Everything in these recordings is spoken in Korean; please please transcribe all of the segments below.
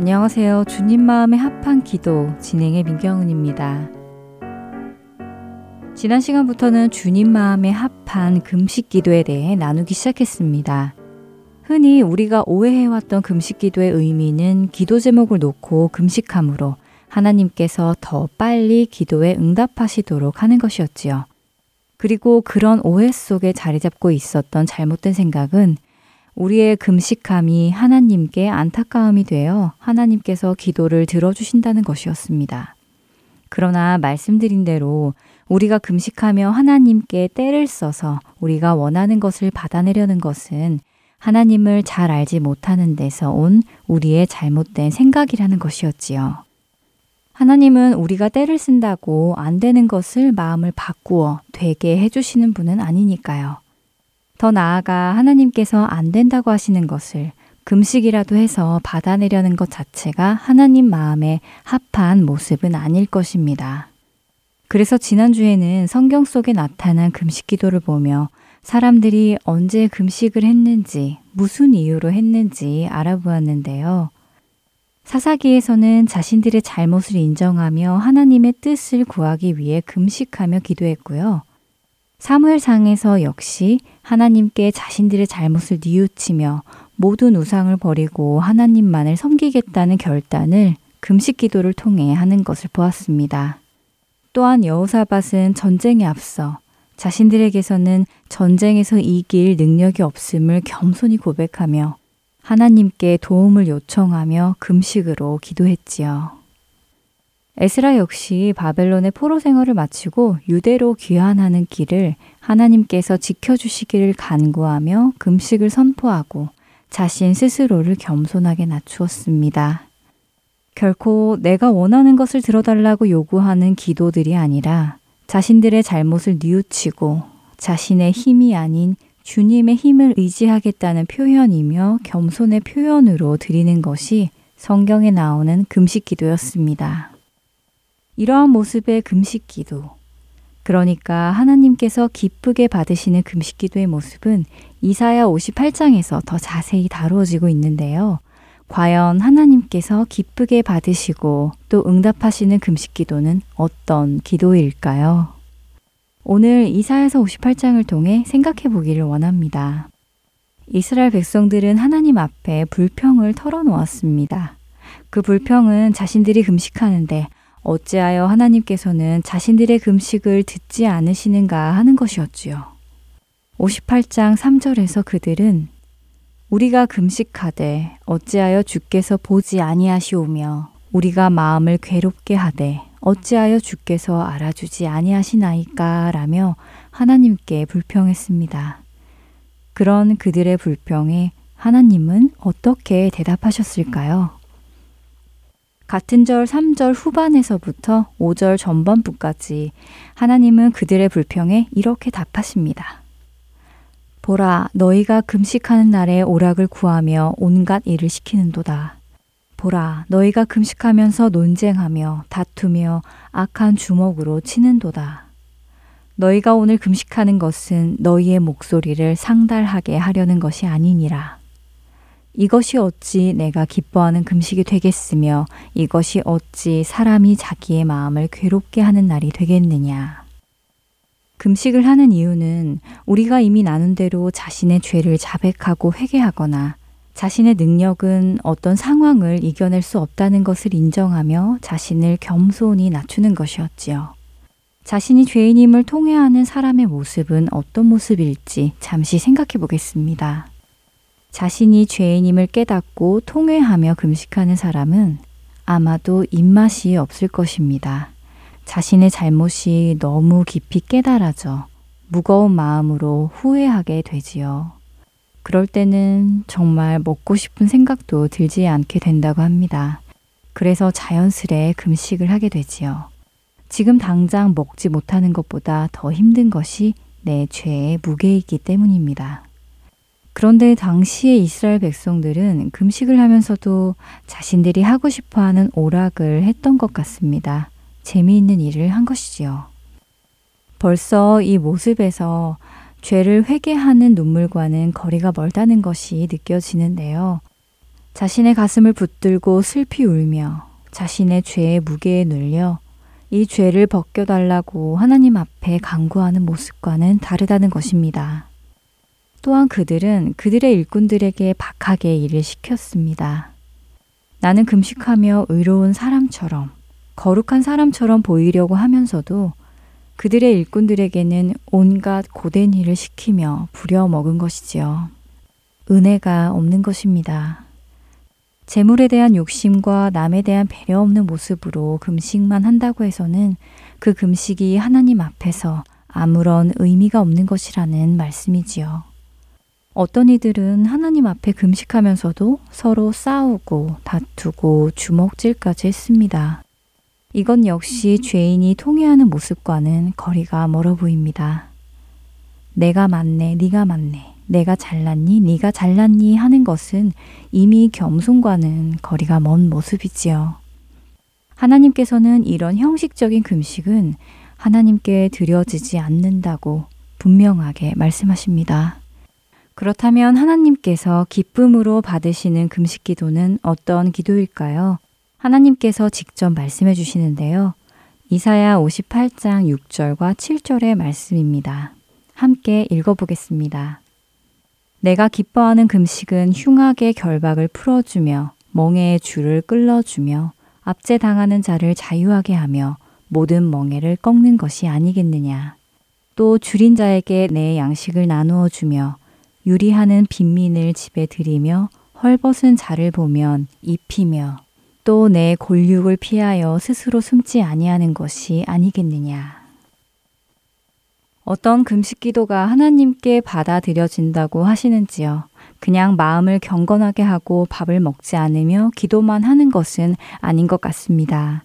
안녕하세요. 주님 마음에 합한 기도 진행의 민경은입니다. 지난 시간부터는 주님 마음에 합한 금식 기도에 대해 나누기 시작했습니다. 흔히 우리가 오해해왔던 금식 기도의 의미는 기도 제목을 놓고 금식함으로 하나님께서 더 빨리 기도에 응답하시도록 하는 것이었지요. 그리고 그런 오해 속에 자리 잡고 있었던 잘못된 생각은 우리의 금식함이 하나님께 안타까움이 되어 하나님께서 기도를 들어주신다는 것이었습니다. 그러나 말씀드린 대로 우리가 금식하며 하나님께 때를 써서 우리가 원하는 것을 받아내려는 것은 하나님을 잘 알지 못하는 데서 온 우리의 잘못된 생각이라는 것이었지요. 하나님은 우리가 때를 쓴다고 안 되는 것을 마음을 바꾸어 되게 해주시는 분은 아니니까요. 더 나아가 하나님께서 안 된다고 하시는 것을 금식이라도 해서 받아내려는 것 자체가 하나님 마음에 합한 모습은 아닐 것입니다. 그래서 지난주에는 성경 속에 나타난 금식 기도를 보며 사람들이 언제 금식을 했는지, 무슨 이유로 했는지 알아보았는데요. 사사기에서는 자신들의 잘못을 인정하며 하나님의 뜻을 구하기 위해 금식하며 기도했고요. 사무엘상에서 역시 하나님께 자신들의 잘못을 뉘우치며 모든 우상을 버리고 하나님만을 섬기겠다는 결단을 금식 기도를 통해 하는 것을 보았습니다. 또한 여호사밧은 전쟁에 앞서 자신들에게서는 전쟁에서 이길 능력이 없음을 겸손히 고백하며 하나님께 도움을 요청하며 금식으로 기도했지요. 에스라 역시 바벨론의 포로 생활을 마치고 유대로 귀환하는 길을 하나님께서 지켜주시기를 간구하며 금식을 선포하고 자신 스스로를 겸손하게 낮추었습니다. 결코 내가 원하는 것을 들어달라고 요구하는 기도들이 아니라 자신들의 잘못을 뉘우치고 자신의 힘이 아닌 주님의 힘을 의지하겠다는 표현이며 겸손의 표현으로 드리는 것이 성경에 나오는 금식 기도였습니다. 이러한 모습의 금식 기도. 그러니까 하나님께서 기쁘게 받으시는 금식 기도의 모습은 이사야 58장에서 더 자세히 다루어지고 있는데요. 과연 하나님께서 기쁘게 받으시고 또 응답하시는 금식 기도는 어떤 기도일까요? 오늘 이사야서 58장을 통해 생각해 보기를 원합니다. 이스라엘 백성들은 하나님 앞에 불평을 털어놓았습니다. 그 불평은 자신들이 금식하는데 어찌하여 하나님께서는 자신들의 금식을 듣지 않으시는가 하는 것이었지요. 58장 3절에서 그들은 우리가 금식하되 어찌하여 주께서 보지 아니하시오며 우리가 마음을 괴롭게 하되 어찌하여 주께서 알아주지 아니하시나이까 라며 하나님께 불평했습니다. 그런 그들의 불평에 하나님은 어떻게 대답하셨을까요? 같은 절 3절 후반에서부터 5절 전반부까지 하나님은 그들의 불평에 이렇게 답하십니다. 보라, 너희가 금식하는 날에 오락을 구하며 온갖 일을 시키는도다. 보라, 너희가 금식하면서 논쟁하며 다투며 악한 주먹으로 치는도다. 너희가 오늘 금식하는 것은 너희의 목소리를 상달하게 하려는 것이 아니니라. 이것이 어찌 내가 기뻐하는 금식이 되겠으며 이것이 어찌 사람이 자기의 마음을 괴롭게 하는 날이 되겠느냐. 금식을 하는 이유는 우리가 이미 나눈 대로 자신의 죄를 자백하고 회개하거나 자신의 능력은 어떤 상황을 이겨낼 수 없다는 것을 인정하며 자신을 겸손히 낮추는 것이었지요. 자신이 죄인임을 통회하는 사람의 모습은 어떤 모습일지 잠시 생각해 보겠습니다. 자신이 죄인임을 깨닫고 통회하며 금식하는 사람은 아마도 입맛이 없을 것입니다. 자신의 잘못이 너무 깊이 깨달아져 무거운 마음으로 후회하게 되지요. 그럴 때는 정말 먹고 싶은 생각도 들지 않게 된다고 합니다. 그래서 자연스레 금식을 하게 되지요. 지금 당장 먹지 못하는 것보다 더 힘든 것이 내 죄의 무게이기 때문입니다. 그런데 당시의 이스라엘 백성들은 금식을 하면서도 자신들이 하고 싶어 하는 오락을 했던 것 같습니다. 재미있는 일을 한 것이지요. 벌써 이 모습에서 죄를 회개하는 눈물과는 거리가 멀다는 것이 느껴지는데요. 자신의 가슴을 붙들고 슬피 울며 자신의 죄의 무게에 눌려 이 죄를 벗겨달라고 하나님 앞에 강구하는 모습과는 다르다는 것입니다. 또한 그들은 그들의 일꾼들에게 박하게 일을 시켰습니다. 나는 금식하며 의로운 사람처럼, 거룩한 사람처럼 보이려고 하면서도 그들의 일꾼들에게는 온갖 고된 일을 시키며 부려먹은 것이지요. 은혜가 없는 것입니다. 재물에 대한 욕심과 남에 대한 배려 없는 모습으로 금식만 한다고 해서는 그 금식이 하나님 앞에서 아무런 의미가 없는 것이라는 말씀이지요. 어떤 이들은 하나님 앞에 금식하면서도 서로 싸우고 다투고 주먹질까지 했습니다. 이건 역시 죄인이 통해하는 모습과는 거리가 멀어 보입니다. 내가 맞네, 네가 맞네. 내가 잘났니, 네가 잘났니 하는 것은 이미 겸손과는 거리가 먼 모습이지요. 하나님께서는 이런 형식적인 금식은 하나님께 드려지지 않는다고 분명하게 말씀하십니다. 그렇다면 하나님께서 기쁨으로 받으시는 금식 기도는 어떤 기도일까요? 하나님께서 직접 말씀해 주시는데요. 이사야 58장 6절과 7절의 말씀입니다. 함께 읽어보겠습니다. 내가 기뻐하는 금식은 흉악의 결박을 풀어주며 멍에의 줄을 끌어주며 압제당하는 자를 자유하게 하며 모든 멍에를 꺾는 것이 아니겠느냐. 또 줄인 자에게 내 양식을 나누어 주며 유리하는 빈민을 집에 들이며 헐벗은 자를 보면 입히며 또 내 골육을 피하여 스스로 숨지 아니하는 것이 아니겠느냐. 어떤 금식 기도가 하나님께 받아들여진다고 하시는지요. 그냥 마음을 경건하게 하고 밥을 먹지 않으며 기도만 하는 것은 아닌 것 같습니다.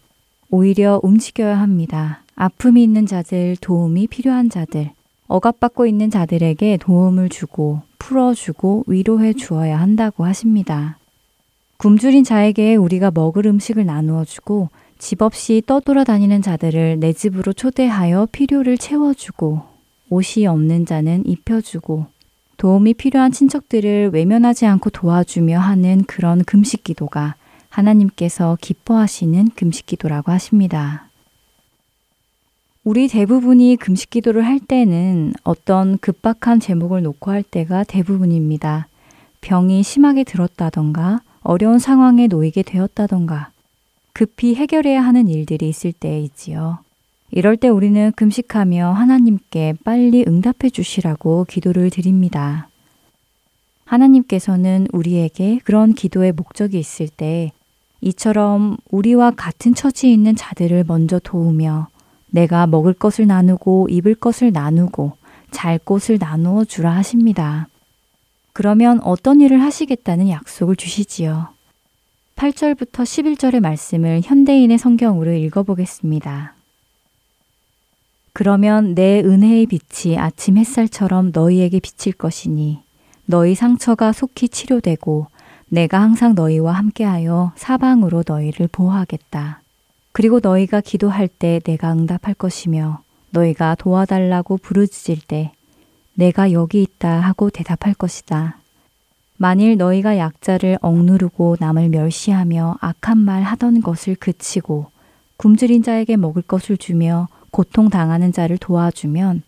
오히려 움직여야 합니다. 아픔이 있는 자들, 도움이 필요한 자들, 억압받고 있는 자들에게 도움을 주고 풀어주고 위로해 주어야 한다고 하십니다. 굶주린 자에게 우리가 먹을 음식을 나누어 주고 집 없이 떠돌아다니는 자들을 내 집으로 초대하여 필요를 채워주고 옷이 없는 자는 입혀주고 도움이 필요한 친척들을 외면하지 않고 도와주며 하는 그런 금식 기도가 하나님께서 기뻐하시는 금식 기도라고 하십니다. 우리 대부분이 금식 기도를 할 때는 어떤 급박한 제목을 놓고 할 때가 대부분입니다. 병이 심하게 들었다던가 어려운 상황에 놓이게 되었다던가 급히 해결해야 하는 일들이 있을 때이지요. 이럴 때 우리는 금식하며 하나님께 빨리 응답해 주시라고 기도를 드립니다. 하나님께서는 우리에게 그런 기도의 목적이 있을 때 이처럼 우리와 같은 처지에 있는 자들을 먼저 도우며 내가 먹을 것을 나누고 입을 것을 나누고 잘 곳을 나누어 주라 하십니다. 그러면 어떤 일을 하시겠다는 약속을 주시지요. 8절부터 11절의 말씀을 현대인의 성경으로 읽어보겠습니다. 그러면 내 은혜의 빛이 아침 햇살처럼 너희에게 비칠 것이니 너희 상처가 속히 치료되고 내가 항상 너희와 함께하여 사방으로 너희를 보호하겠다. 그리고 너희가 기도할 때 내가 응답할 것이며 너희가 도와달라고 부르짖을 때 내가 여기 있다 하고 대답할 것이다. 만일 너희가 약자를 억누르고 남을 멸시하며 악한 말 하던 것을 그치고 굶주린 자에게 먹을 것을 주며 고통 당하는 자를 도와주면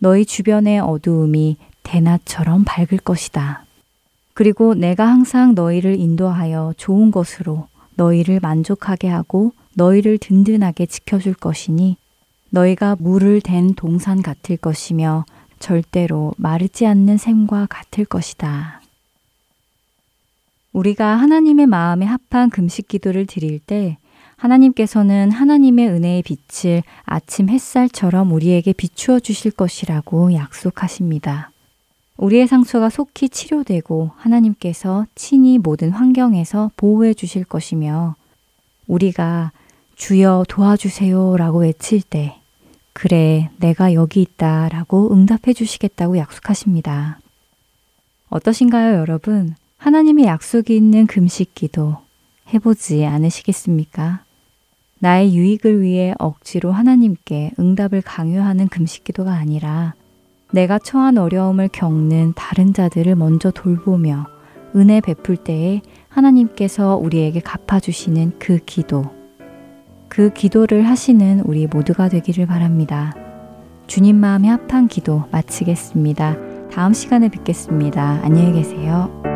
너희 주변의 어두움이 대낮처럼 밝을 것이다. 그리고 내가 항상 너희를 인도하여 좋은 것으로 너희를 만족하게 하고 너희를 든든하게 지켜줄 것이니 너희가 물을 댄 동산 같을 것이며 절대로 마르지 않는 샘과 같을 것이다. 우리가 하나님의 마음에 합한 금식 기도를 드릴 때 하나님께서는 하나님의 은혜의 빛을 아침 햇살처럼 우리에게 비추어 주실 것이라고 약속하십니다. 우리의 상처가 속히 치료되고 하나님께서 친히 모든 환경에서 보호해 주실 것이며 우리가 주여 도와주세요 라고 외칠 때 그래 내가 여기 있다 라고 응답해 주시겠다고 약속하십니다. 어떠신가요 여러분? 하나님의 약속이 있는 금식 기도 해보지 않으시겠습니까? 나의 유익을 위해 억지로 하나님께 응답을 강요하는 금식 기도가 아니라 내가 처한 어려움을 겪는 다른 자들을 먼저 돌보며 은혜 베풀 때에 하나님께서 우리에게 갚아주시는 그 기도. 그 기도를 하시는 우리 모두가 되기를 바랍니다. 주님 마음에 합한 기도 마치겠습니다. 다음 시간에 뵙겠습니다. 안녕히 계세요.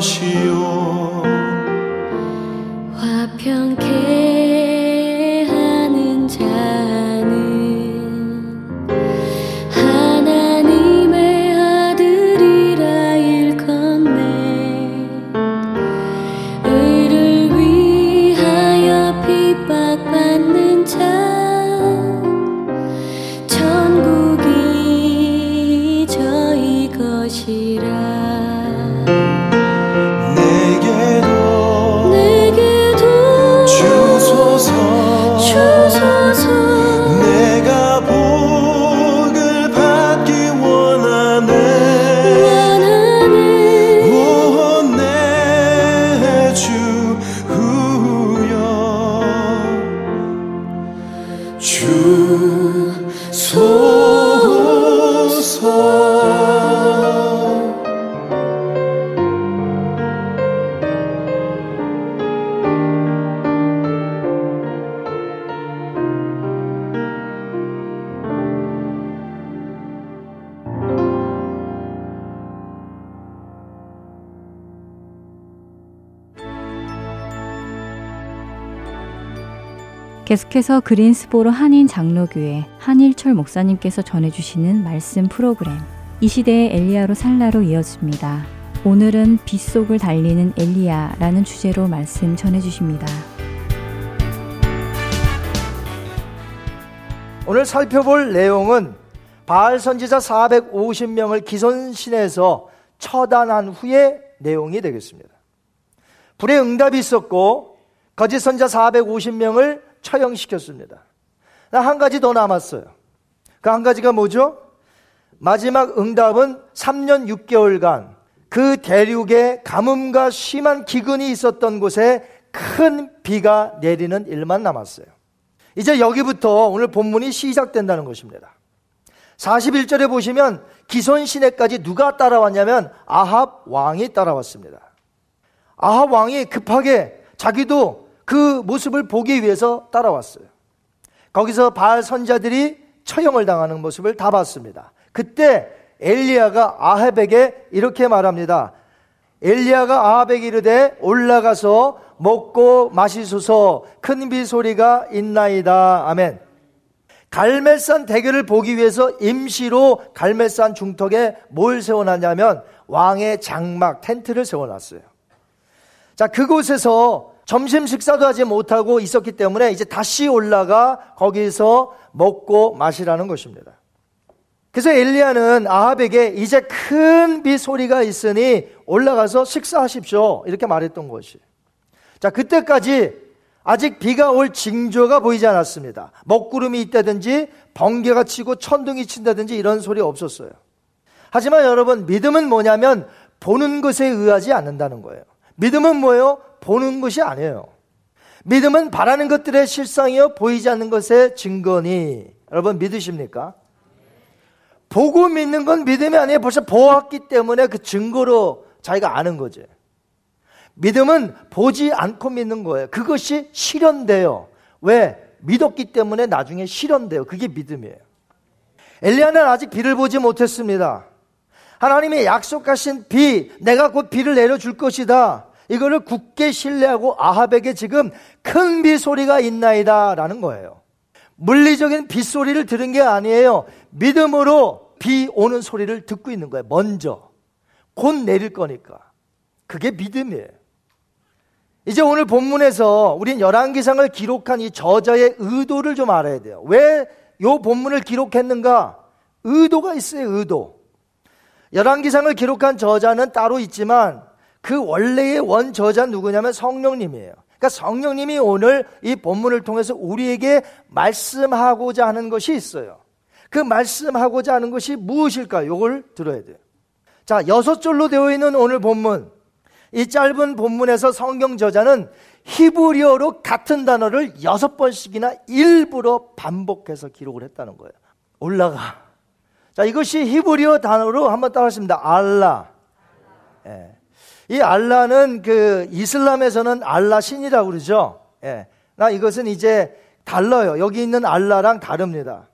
핍박받 계속해서 그린스보로 한인 장로교회 한일철 목사님께서 전해주시는 말씀 프로그램 이 시대의 엘리야로 살라로 이어집니다. 오늘은 빗속을 달리는 엘리야라는 주제로 말씀 전해주십니다. 오늘 살펴볼 내용은 바알 선지자 450명을 기손신에서 처단한 후의 내용이 되겠습니다. 불의 응답이 있었고 거짓 선자 450명을 처형시켰습니다. 한 가지 더 남았어요. 그 한 가지가 뭐죠? 마지막 응답은 3년 6개월간 그 대륙에 가뭄과 심한 기근이 있었던 곳에 큰 비가 내리는 일만 남았어요. 이제 여기부터 오늘 본문이 시작된다는 것입니다. 41절에 보시면 기손 시내까지 누가 따라왔냐면 아합 왕이 따라왔습니다. 아합 왕이 급하게 자기도 그 모습을 보기 위해서 따라왔어요. 거기서 바알 선자들이 처형을 당하는 모습을 다 봤습니다. 그때 엘리야가 아합에게 이렇게 말합니다. 엘리야가 아합에게 이르되 올라가서 먹고 마시소서 큰 비 소리가 있나이다. 아멘. 갈멜산 대교를 보기 위해서 임시로 갈멜산 중턱에 뭘 세워놨냐면 왕의 장막 텐트를 세워놨어요. 자, 그곳에서 점심 식사도 하지 못하고 있었기 때문에 이제 다시 올라가 거기서 먹고 마시라는 것입니다. 그래서 엘리야는 아합에게 이제 큰 비 소리가 있으니 올라가서 식사하십시오. 이렇게 말했던 것이. 자, 그때까지 아직 비가 올 징조가 보이지 않았습니다. 먹구름이 있다든지 번개가 치고 천둥이 친다든지 이런 소리 없었어요. 하지만 여러분, 믿음은 뭐냐면 보는 것에 의하지 않는다는 거예요. 믿음은 뭐예요? 보는 것이 아니에요. 믿음은 바라는 것들의 실상이요 보이지 않는 것의 증거니 여러분 믿으십니까? 보고 믿는 건 믿음이 아니에요. 벌써 보았기 때문에 그 증거로 자기가 아는 거죠. 믿음은 보지 않고 믿는 거예요. 그것이 실현돼요. 왜? 믿었기 때문에 나중에 실현돼요. 그게 믿음이에요. 엘리야는 아직 비를 보지 못했습니다. 하나님의 약속하신 비, 내가 곧 비를 내려줄 것이다. 이거를 굳게 신뢰하고 아합에게 지금 큰 비 소리가 있나이다. 라는 거예요. 물리적인 비 소리를 들은 게 아니에요. 믿음으로 비 오는 소리를 듣고 있는 거예요. 먼저. 곧 내릴 거니까. 그게 믿음이에요. 이제 오늘 본문에서 우린 열왕기상을 기록한 이 저자의 의도를 좀 알아야 돼요. 왜이 본문을 기록했는가? 의도가 있어요, 의도. 열왕기상을 기록한 저자는 따로 있지만 그 원래의 원 저자는 누구냐면 성령님이에요. 그러니까 성령님이 오늘 이 본문을 통해서 우리에게 말씀하고자 하는 것이 있어요. 그 말씀하고자 하는 것이 무엇일까? 요걸 들어야 돼요. 자, 여섯 절로 되어 있는 오늘 본문. 이 짧은 본문에서 성경 저자는 히브리어로 같은 단어를 여섯 번씩이나 일부러 반복해서 기록을 했다는 거예요. 올라가. 자, 이것이 히브리어 단어로 한번 따라 하십니다. 알라. 예. 이 알라는 그 이슬람에서는 알라 신이라고 그러죠. 예. 나 이것은 이제 달라요. 여기 있는 알라랑 다릅니다.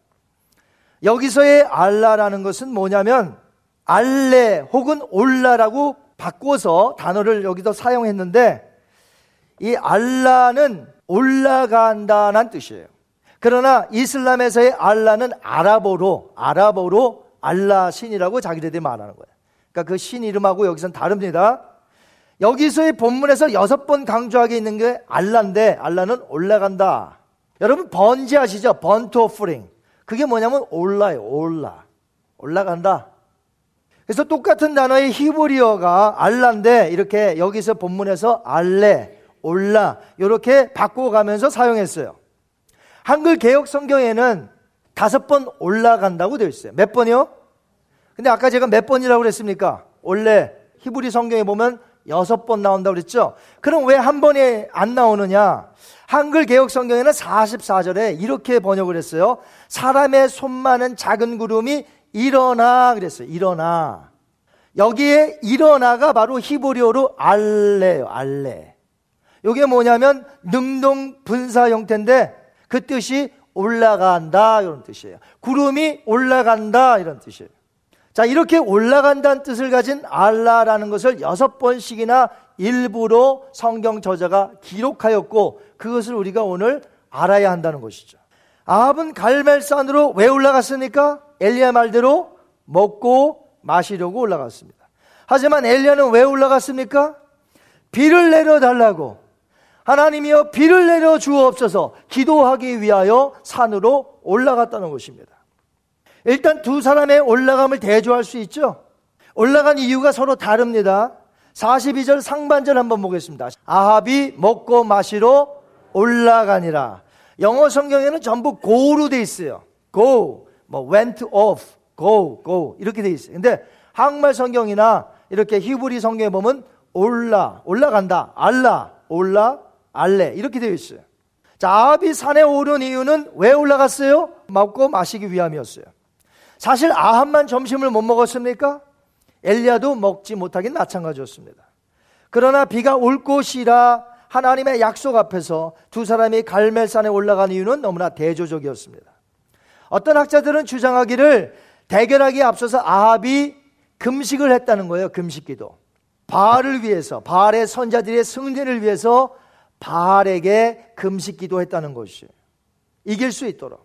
여기서의 알라라는 것은 뭐냐면 알레 혹은 올라라고 바꿔서 단어를 여기서 사용했는데 이 알라는 올라간다는 뜻이에요. 그러나 이슬람에서의 알라는 아랍어로 아랍어로 알라 신이라고 자기들이 말하는 거예요. 그러니까 그 신 이름하고 여기선 다릅니다. 여기서의 본문에서 여섯 번 강조하게 있는 게 알라인데 알라는 올라간다. 여러분 번지 아시죠? 번트 오프링. 그게 뭐냐면 올라요. 올라. 올라간다. 그래서 똑같은 단어의 히브리어가 알라인데 이렇게 여기서 본문에서 알레, 올라 이렇게 바꿔가면서 사용했어요. 한글 개혁 성경에는 다섯 번 올라간다고 되어 있어요. 몇 번이요? 근데 아까 제가 몇 번이라고 그랬습니까? 원래 히브리 성경에 보면 여섯 번 나온다고 그랬죠? 그럼 왜 한 번에 안 나오느냐? 한글 개혁 성경에는 44절에 이렇게 번역을 했어요. 사람의 손만은 작은 구름이 일어나 그랬어요. 일어나. 여기에 일어나가 바로 히브리어로 알레요. 알레. 이게 뭐냐면 능동 분사 형태인데 그 뜻이 올라간다 이런 뜻이에요. 구름이 올라간다 이런 뜻이에요. 자, 이렇게 올라간다는 뜻을 가진 알라라는 것을 여섯 번씩이나 일부러 성경 저자가 기록하였고 그것을 우리가 오늘 알아야 한다는 것이죠. 아합은 갈멜산으로 왜 올라갔습니까? 엘리야 말대로 먹고 마시려고 올라갔습니다. 하지만 엘리야는 왜 올라갔습니까? 비를 내려 달라고 하나님이여 비를 내려 주옵소서 기도하기 위하여 산으로 올라갔다는 것입니다. 일단 두 사람의 올라감을 대조할 수 있죠. 올라간 이유가 서로 다릅니다. 42절 상반절 한번 보겠습니다. 아합이 먹고 마시러 올라가니라. 영어 성경에는 전부 go로 돼 있어요. go, 뭐 went off, go, go 이렇게 돼 있어요. 근데 한국말 성경이나 이렇게 히브리 성경에 보면 올라, 올라간다, 알라, 올라, 알레 이렇게 되어 있어요. 자, 아합이 산에 오른 이유는 왜 올라갔어요? 먹고 마시기 위함이었어요. 사실 아합만 점심을 못 먹었습니까? 엘리야도 먹지 못하긴 마찬가지였습니다. 그러나 비가 올 곳이라 하나님의 약속 앞에서 두 사람이 갈멜산에 올라간 이유는 너무나 대조적이었습니다. 어떤 학자들은 주장하기를 대결하기에 앞서서 아합이 금식을 했다는 거예요. 금식기도. 바알을 위해서, 바알의 선자들의 승리를 위해서 바알에게 금식기도 했다는 것이 이길 수 있도록.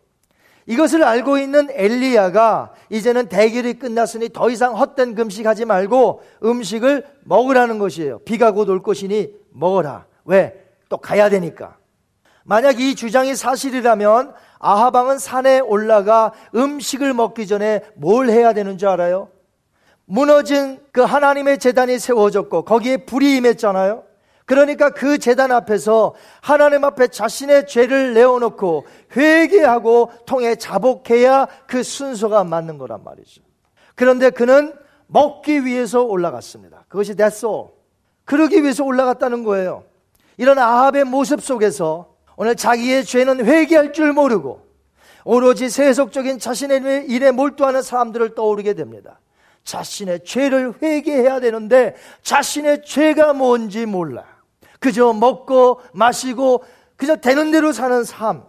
이것을 알고 있는 엘리야가 이제는 대결이 끝났으니 더 이상 헛된 금식하지 말고 음식을 먹으라는 것이에요. 비가 곧 올 것이니 먹어라. 왜? 또 가야 되니까. 만약 이 주장이 사실이라면 아하방은 산에 올라가 음식을 먹기 전에 뭘 해야 되는 줄 알아요? 무너진 그 하나님의 재단이 세워졌고 거기에 불이 임했잖아요. 그러니까 그 재단 앞에서 하나님 앞에 자신의 죄를 내어놓고 회개하고 통해 자복해야 그 순서가 맞는 거란 말이죠. 그런데 그는 먹기 위해서 올라갔습니다. 그것이 됐어. 그러기 위해서 올라갔다는 거예요. 이런 아합의 모습 속에서 오늘 자기의 죄는 회개할 줄 모르고 오로지 세속적인 자신의 일에 몰두하는 사람들을 떠오르게 됩니다. 자신의 죄를 회개해야 되는데 자신의 죄가 뭔지 몰라. 그저 먹고 마시고 그저 되는 대로 사는 삶.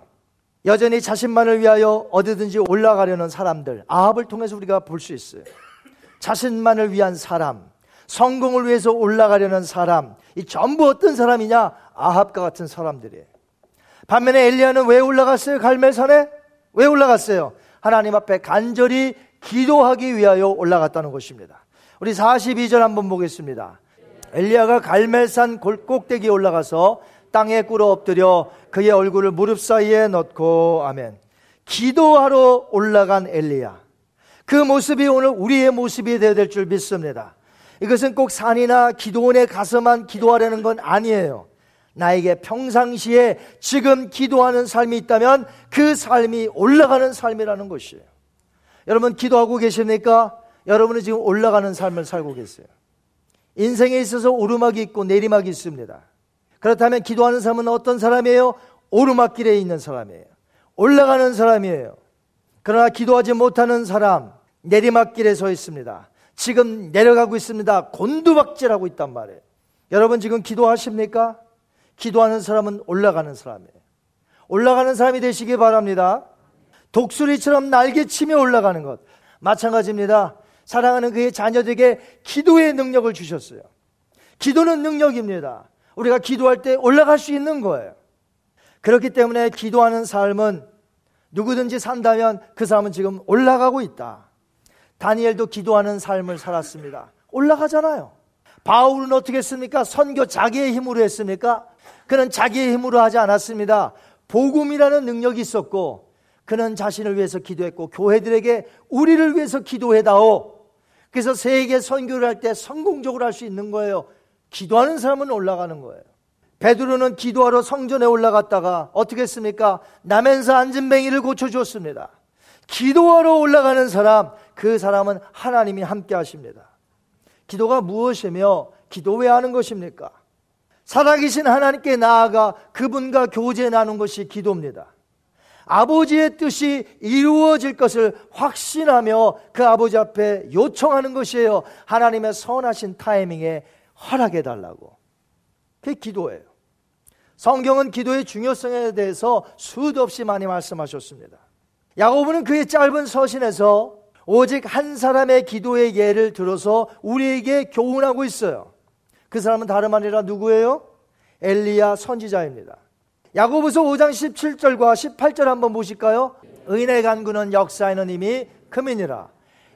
여전히 자신만을 위하여 어디든지 올라가려는 사람들. 아합을 통해서 우리가 볼 수 있어요. 자신만을 위한 사람. 성공을 위해서 올라가려는 사람. 이 전부 어떤 사람이냐? 아합과 같은 사람들이에요. 반면에 엘리야는 왜 올라갔어요? 갈멜산에? 왜 올라갔어요? 하나님 앞에 간절히 기도하기 위하여 올라갔다는 것입니다. 우리 42절 한번 보겠습니다. 엘리야가 갈멜산 꼭대기에 올라가서 땅에 꿇어 엎드려 그의 얼굴을 무릎 사이에 넣고 아멘. 기도하러 올라간 엘리야. 그 모습이 오늘 우리의 모습이 되어야 될 줄 믿습니다. 이것은 꼭 산이나 기도원에 가서만 기도하려는 건 아니에요. 나에게 평상시에 지금 기도하는 삶이 있다면 그 삶이 올라가는 삶이라는 것이에요. 여러분 기도하고 계십니까? 여러분은 지금 올라가는 삶을 살고 계세요. 인생에 있어서 오르막이 있고 내리막이 있습니다. 그렇다면 기도하는 사람은 어떤 사람이에요? 오르막길에 있는 사람이에요. 올라가는 사람이에요. 그러나 기도하지 못하는 사람, 내리막길에 서 있습니다. 지금 내려가고 있습니다. 곤두박질하고 있단 말이에요. 여러분 지금 기도하십니까? 기도하는 사람은 올라가는 사람이에요. 올라가는 사람이 되시기 바랍니다. 독수리처럼 날개치며 올라가는 것. 마찬가지입니다. 사랑하는 그의 자녀들에게 기도의 능력을 주셨어요. 기도는 능력입니다. 우리가 기도할 때 올라갈 수 있는 거예요. 그렇기 때문에 기도하는 삶은 누구든지 산다면 그 사람은 지금 올라가고 있다. 다니엘도 기도하는 삶을 살았습니다. 올라가잖아요. 바울은 어떻게 했습니까? 선교 자기의 힘으로 했습니까? 그는 자기의 힘으로 하지 않았습니다. 복음이라는 능력이 있었고 그는 자신을 위해서 기도했고 교회들에게 우리를 위해서 기도해다오. 그래서 세계 선교를 할 때 성공적으로 할 수 있는 거예요. 기도하는 사람은 올라가는 거예요. 베드로는 기도하러 성전에 올라갔다가 어떻게 했습니까? 나면서 앉은 뱅이를 고쳐주었습니다. 기도하러 올라가는 사람, 그 사람은 하나님이 함께 하십니다. 기도가 무엇이며 기도 왜 하는 것입니까? 살아계신 하나님께 나아가 그분과 교제 나눈 것이 기도입니다. 아버지의 뜻이 이루어질 것을 확신하며 그 아버지 앞에 요청하는 것이에요. 하나님의 선하신 타이밍에 허락해 달라고. 그게 기도예요. 성경은 기도의 중요성에 대해서 수도 없이 많이 말씀하셨습니다. 야고보는 그의 짧은 서신에서 오직 한 사람의 기도의 예를 들어서 우리에게 교훈하고 있어요. 그 사람은 다름 아니라 누구예요? 엘리야 선지자입니다. 야고보서 5장 17절과 18절 한번 보실까요? 의인의 간구는 역사에는 이미 금이니라.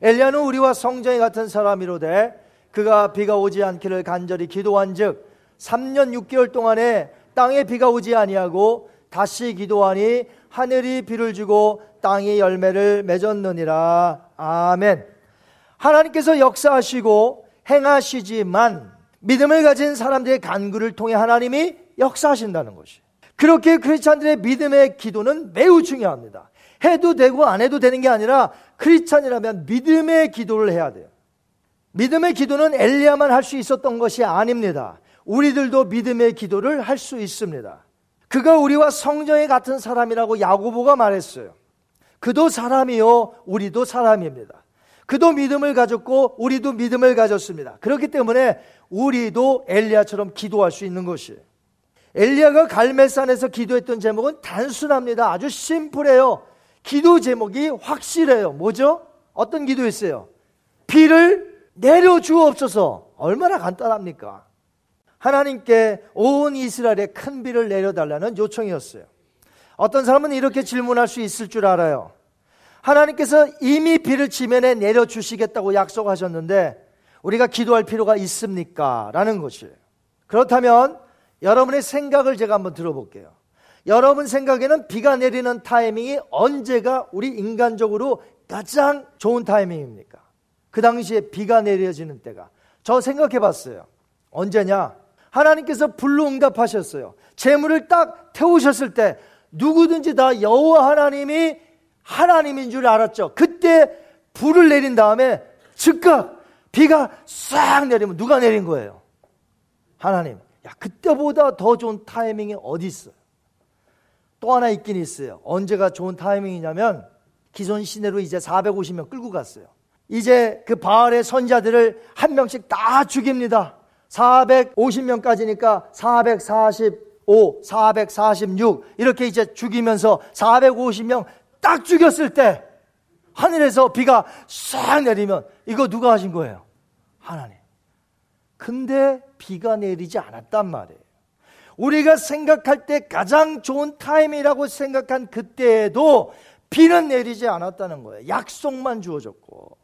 엘리야는 우리와 성정이 같은 사람이로되 그가 비가 오지 않기를 간절히 기도한즉 3년 6개월 동안에 땅에 비가 오지 아니하고 다시 기도하니 하늘이 비를 주고 땅이 열매를 맺었느니라. 아멘. 하나님께서 역사하시고 행하시지만 믿음을 가진 사람들의 간구를 통해 하나님이 역사하신다는 것이. 그렇게 크리스찬들의 믿음의 기도는 매우 중요합니다. 해도 되고 안 해도 되는 게 아니라 크리스찬이라면 믿음의 기도를 해야 돼요. 믿음의 기도는 엘리야만 할 수 있었던 것이 아닙니다. 우리들도 믿음의 기도를 할 수 있습니다. 그가 우리와 성정의 같은 사람이라고 야고보가 말했어요. 그도 사람이요, 우리도 사람입니다. 그도 믿음을 가졌고 우리도 믿음을 가졌습니다. 그렇기 때문에 우리도 엘리야처럼 기도할 수 있는 것이에요. 엘리야가 갈멜산에서 기도했던 제목은 단순합니다. 아주 심플해요. 기도 제목이 확실해요. 뭐죠? 어떤 기도였어요? 비를 내려 주옵소서. 얼마나 간단합니까? 하나님께 온 이스라엘에 큰 비를 내려달라는 요청이었어요. 어떤 사람은 이렇게 질문할 수 있을 줄 알아요. 하나님께서 이미 비를 지면에 내려 주시겠다고 약속하셨는데 우리가 기도할 필요가 있습니까? 라는 것이에요. 그렇다면 여러분의 생각을 제가 한번 들어볼게요. 여러분 생각에는 비가 내리는 타이밍이 언제가 우리 인간적으로 가장 좋은 타이밍입니까? 그 당시에 비가 내려지는 때가. 저 생각해 봤어요. 언제냐? 하나님께서 불로 응답하셨어요. 재물을 딱 태우셨을 때 누구든지 다 여호와 하나님이 하나님인 줄 알았죠. 그때 불을 내린 다음에 즉각 비가 싹 내리면 누가 내린 거예요? 하나님. 야, 그때보다 더 좋은 타이밍이 어디 있어요? 또 하나 있긴 있어요. 언제가 좋은 타이밍이냐면 기존 시내로 이제 450명 끌고 갔어요. 이제 그 바알의 선자들을 한 명씩 다 죽입니다. 450명까지니까 445, 446 이렇게 이제 죽이면서 450명 딱 죽였을 때 하늘에서 비가 싹 내리면 이거 누가 하신 거예요? 하나님. 근데 비가 내리지 않았단 말이에요. 우리가 생각할 때 가장 좋은 타임이라고 생각한 그때에도 비는 내리지 않았다는 거예요. 약속만 주어졌고.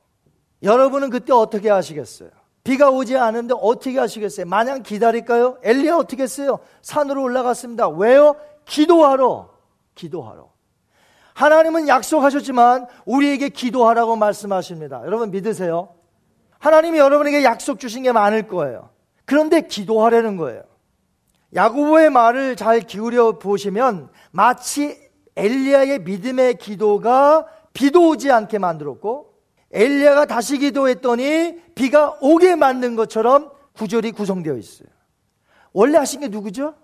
여러분은 그때 어떻게 하시겠어요? 비가 오지 않은데 어떻게 하시겠어요? 마냥 기다릴까요? 엘리야 어떻게 했어요? 산으로 올라갔습니다. 왜요? 기도하러. 기도하러. 하나님은 약속하셨지만 우리에게 기도하라고 말씀하십니다. 여러분 믿으세요? 하나님이 여러분에게 약속 주신 게 많을 거예요. 그런데 기도하라는 거예요. 야고보의 말을 잘 기울여 보시면 마치 엘리야의 믿음의 기도가 비도 오지 않게 만들었고 엘리야가 다시 기도했더니 비가 오게 만든 것처럼 구절이 구성되어 있어요. 원래 하신 게 누구죠?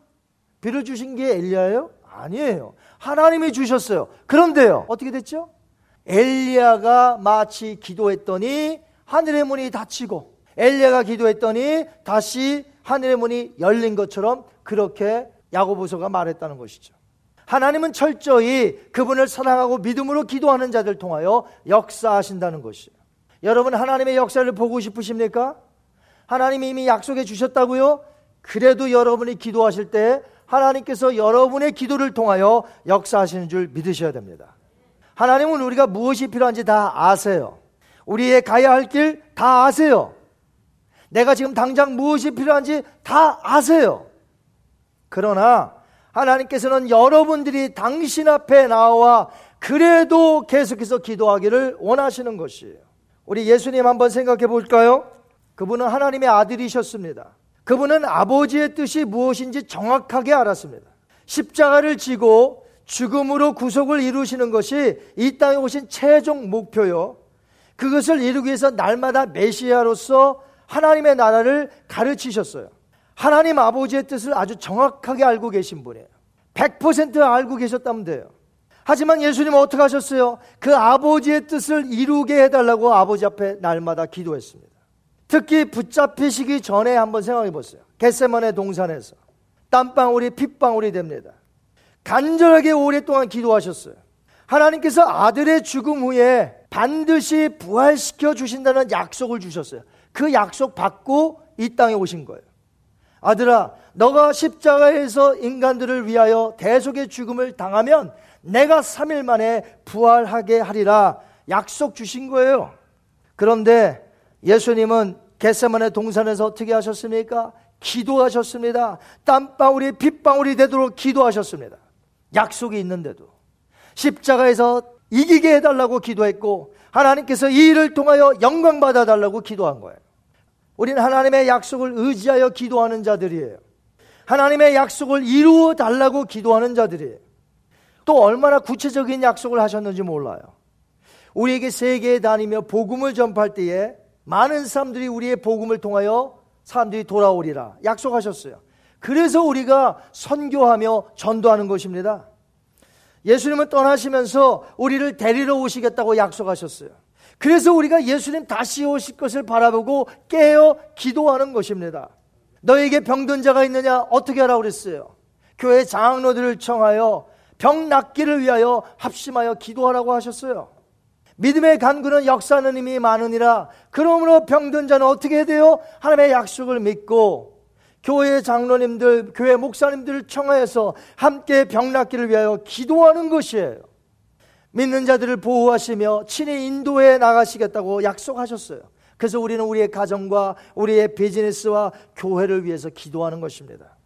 비를 주신 게 엘리야예요? 아니에요. 하나님이 주셨어요. 그런데요. 어떻게 됐죠? 엘리야가 마치 기도했더니 하늘의 문이 닫히고 엘리야가 기도했더니 다시 하늘의 문이 열린 것처럼 그렇게 야고보서가 말했다는 것이죠. 하나님은 철저히 그분을 사랑하고 믿음으로 기도하는 자들 통하여 역사하신다는 것이에요. 여러분 하나님의 역사를 보고 싶으십니까? 하나님이 이미 약속해 주셨다고요? 그래도 여러분이 기도하실 때 하나님께서 여러분의 기도를 통하여 역사하시는 줄 믿으셔야 됩니다. 하나님은 우리가 무엇이 필요한지 다 아세요. 우리의 가야 할 길 다 아세요. 내가 지금 당장 무엇이 필요한지 다 아세요. 그러나 하나님께서는 여러분들이 당신 앞에 나와 그래도 계속해서 기도하기를 원하시는 것이에요. 우리 예수님 한번 생각해 볼까요? 그분은 하나님의 아들이셨습니다. 그분은 아버지의 뜻이 무엇인지 정확하게 알았습니다. 십자가를 지고 죽음으로 구속을 이루시는 것이 이 땅에 오신 최종 목표요. 그것을 이루기 위해서 날마다 메시아로서 하나님의 나라를 가르치셨어요. 하나님 아버지의 뜻을 아주 정확하게 알고 계신 분이에요. 100% 알고 계셨다면 돼요. 하지만 예수님은 어떻게 하셨어요? 그 아버지의 뜻을 이루게 해달라고 아버지 앞에 날마다 기도했습니다. 특히 붙잡히시기 전에 한번 생각해 보세요. 겟세만의 동산에서 땀방울이 핏방울이 됩니다. 간절하게 오랫동안 기도하셨어요. 하나님께서 아들의 죽음 후에 반드시 부활시켜 주신다는 약속을 주셨어요. 그 약속 받고 이 땅에 오신 거예요. 아들아, 너가 십자가에서 인간들을 위하여 대속의 죽음을 당하면 내가 3일 만에 부활하게 하리라 약속 주신 거예요. 그런데 예수님은 겟세만의 동산에서 어떻게 하셨습니까? 기도하셨습니다. 땀방울이 핏방울이 되도록 기도하셨습니다. 약속이 있는데도 십자가에서 이기게 해달라고 기도했고 하나님께서 이 일을 통하여 영광 받아달라고 기도한 거예요. 우리는 하나님의 약속을 의지하여 기도하는 자들이에요. 하나님의 약속을 이루어 달라고 기도하는 자들이에요. 또 얼마나 구체적인 약속을 하셨는지 몰라요. 우리에게 세계에 다니며 복음을 전파할 때에 많은 사람들이 우리의 복음을 통하여 사람들이 돌아오리라 약속하셨어요. 그래서 우리가 선교하며 전도하는 것입니다. 예수님은 떠나시면서 우리를 데리러 오시겠다고 약속하셨어요. 그래서 우리가 예수님 다시 오실 것을 바라보고 깨어 기도하는 것입니다. 너에게 병든 자가 있느냐? 어떻게 하라고 그랬어요? 교회 장로들을 청하여 병 낫기를 위하여 합심하여 기도하라고 하셨어요. 믿음의 간구는 역사하는 힘이 많으니라. 그러므로 병든 자는 어떻게 해야 돼요? 하나님의 약속을 믿고 교회 장로님들, 교회 목사님들을 청하여서 함께 병 낫기를 위하여 기도하는 것이에요. 믿는 자들을 보호하시며 친히 인도해 나가시겠다고 약속하셨어요. 그래서 우리는 우리의 가정과 우리의 비즈니스와 교회를 위해서 기도하는 것입니다.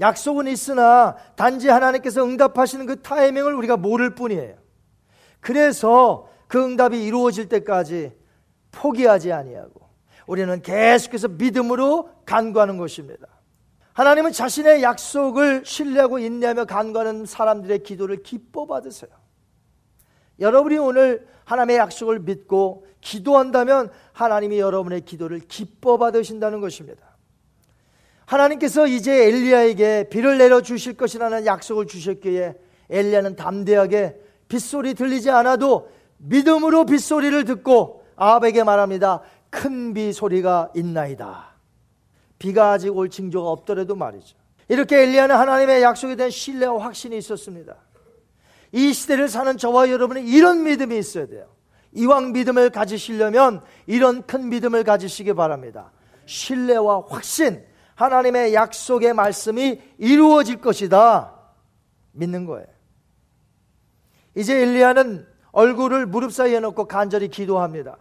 약속은 있으나 단지 하나님께서 응답하시는 그 타이밍을 우리가 모를 뿐이에요. 그래서 그 응답이 이루어질 때까지 포기하지 아니하고 우리는 계속해서 믿음으로 간구하는 것입니다. 하나님은 자신의 약속을 신뢰하고 인내하며 간구하는 사람들의 기도를 기뻐 받으세요. 여러분이 오늘 하나님의 약속을 믿고 기도한다면 하나님이 여러분의 기도를 기뻐 받으신다는 것입니다. 하나님께서 이제 엘리야에게 비를 내려 주실 것이라는 약속을 주셨기에 엘리야는 담대하게 빗소리 들리지 않아도 믿음으로 빗소리를 듣고 아합에게 말합니다. 큰 비 소리가 있나이다. 비가 아직 올 징조가 없더라도 말이죠. 이렇게 엘리야는 하나님의 약속에 대한 신뢰와 확신이 있었습니다. 이 시대를 사는 저와 여러분은 이런 믿음이 있어야 돼요. 이왕 믿음을 가지시려면 이런 큰 믿음을 가지시기 바랍니다. 신뢰와 확신, 하나님의 약속의 말씀이 이루어질 것이다. 믿는 거예요. 이제 엘리야는 얼굴을 무릎 사이에 놓고 간절히 기도합니다.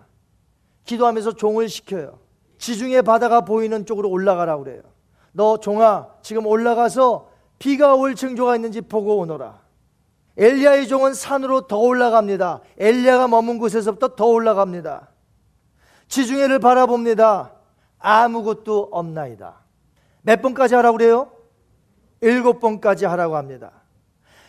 기도하면서 종을 시켜요. 지중해 바다가 보이는 쪽으로 올라가라 그래요. 너 종아 지금 올라가서 비가 올 징조가 있는지 보고 오너라. 엘리야의 종은 산으로 더 올라갑니다. 엘리야가 머문 곳에서부터 더 올라갑니다. 지중해를 바라봅니다. 아무것도 없나이다. 몇 번까지 하라고 그래요? 일곱 번까지 하라고 합니다.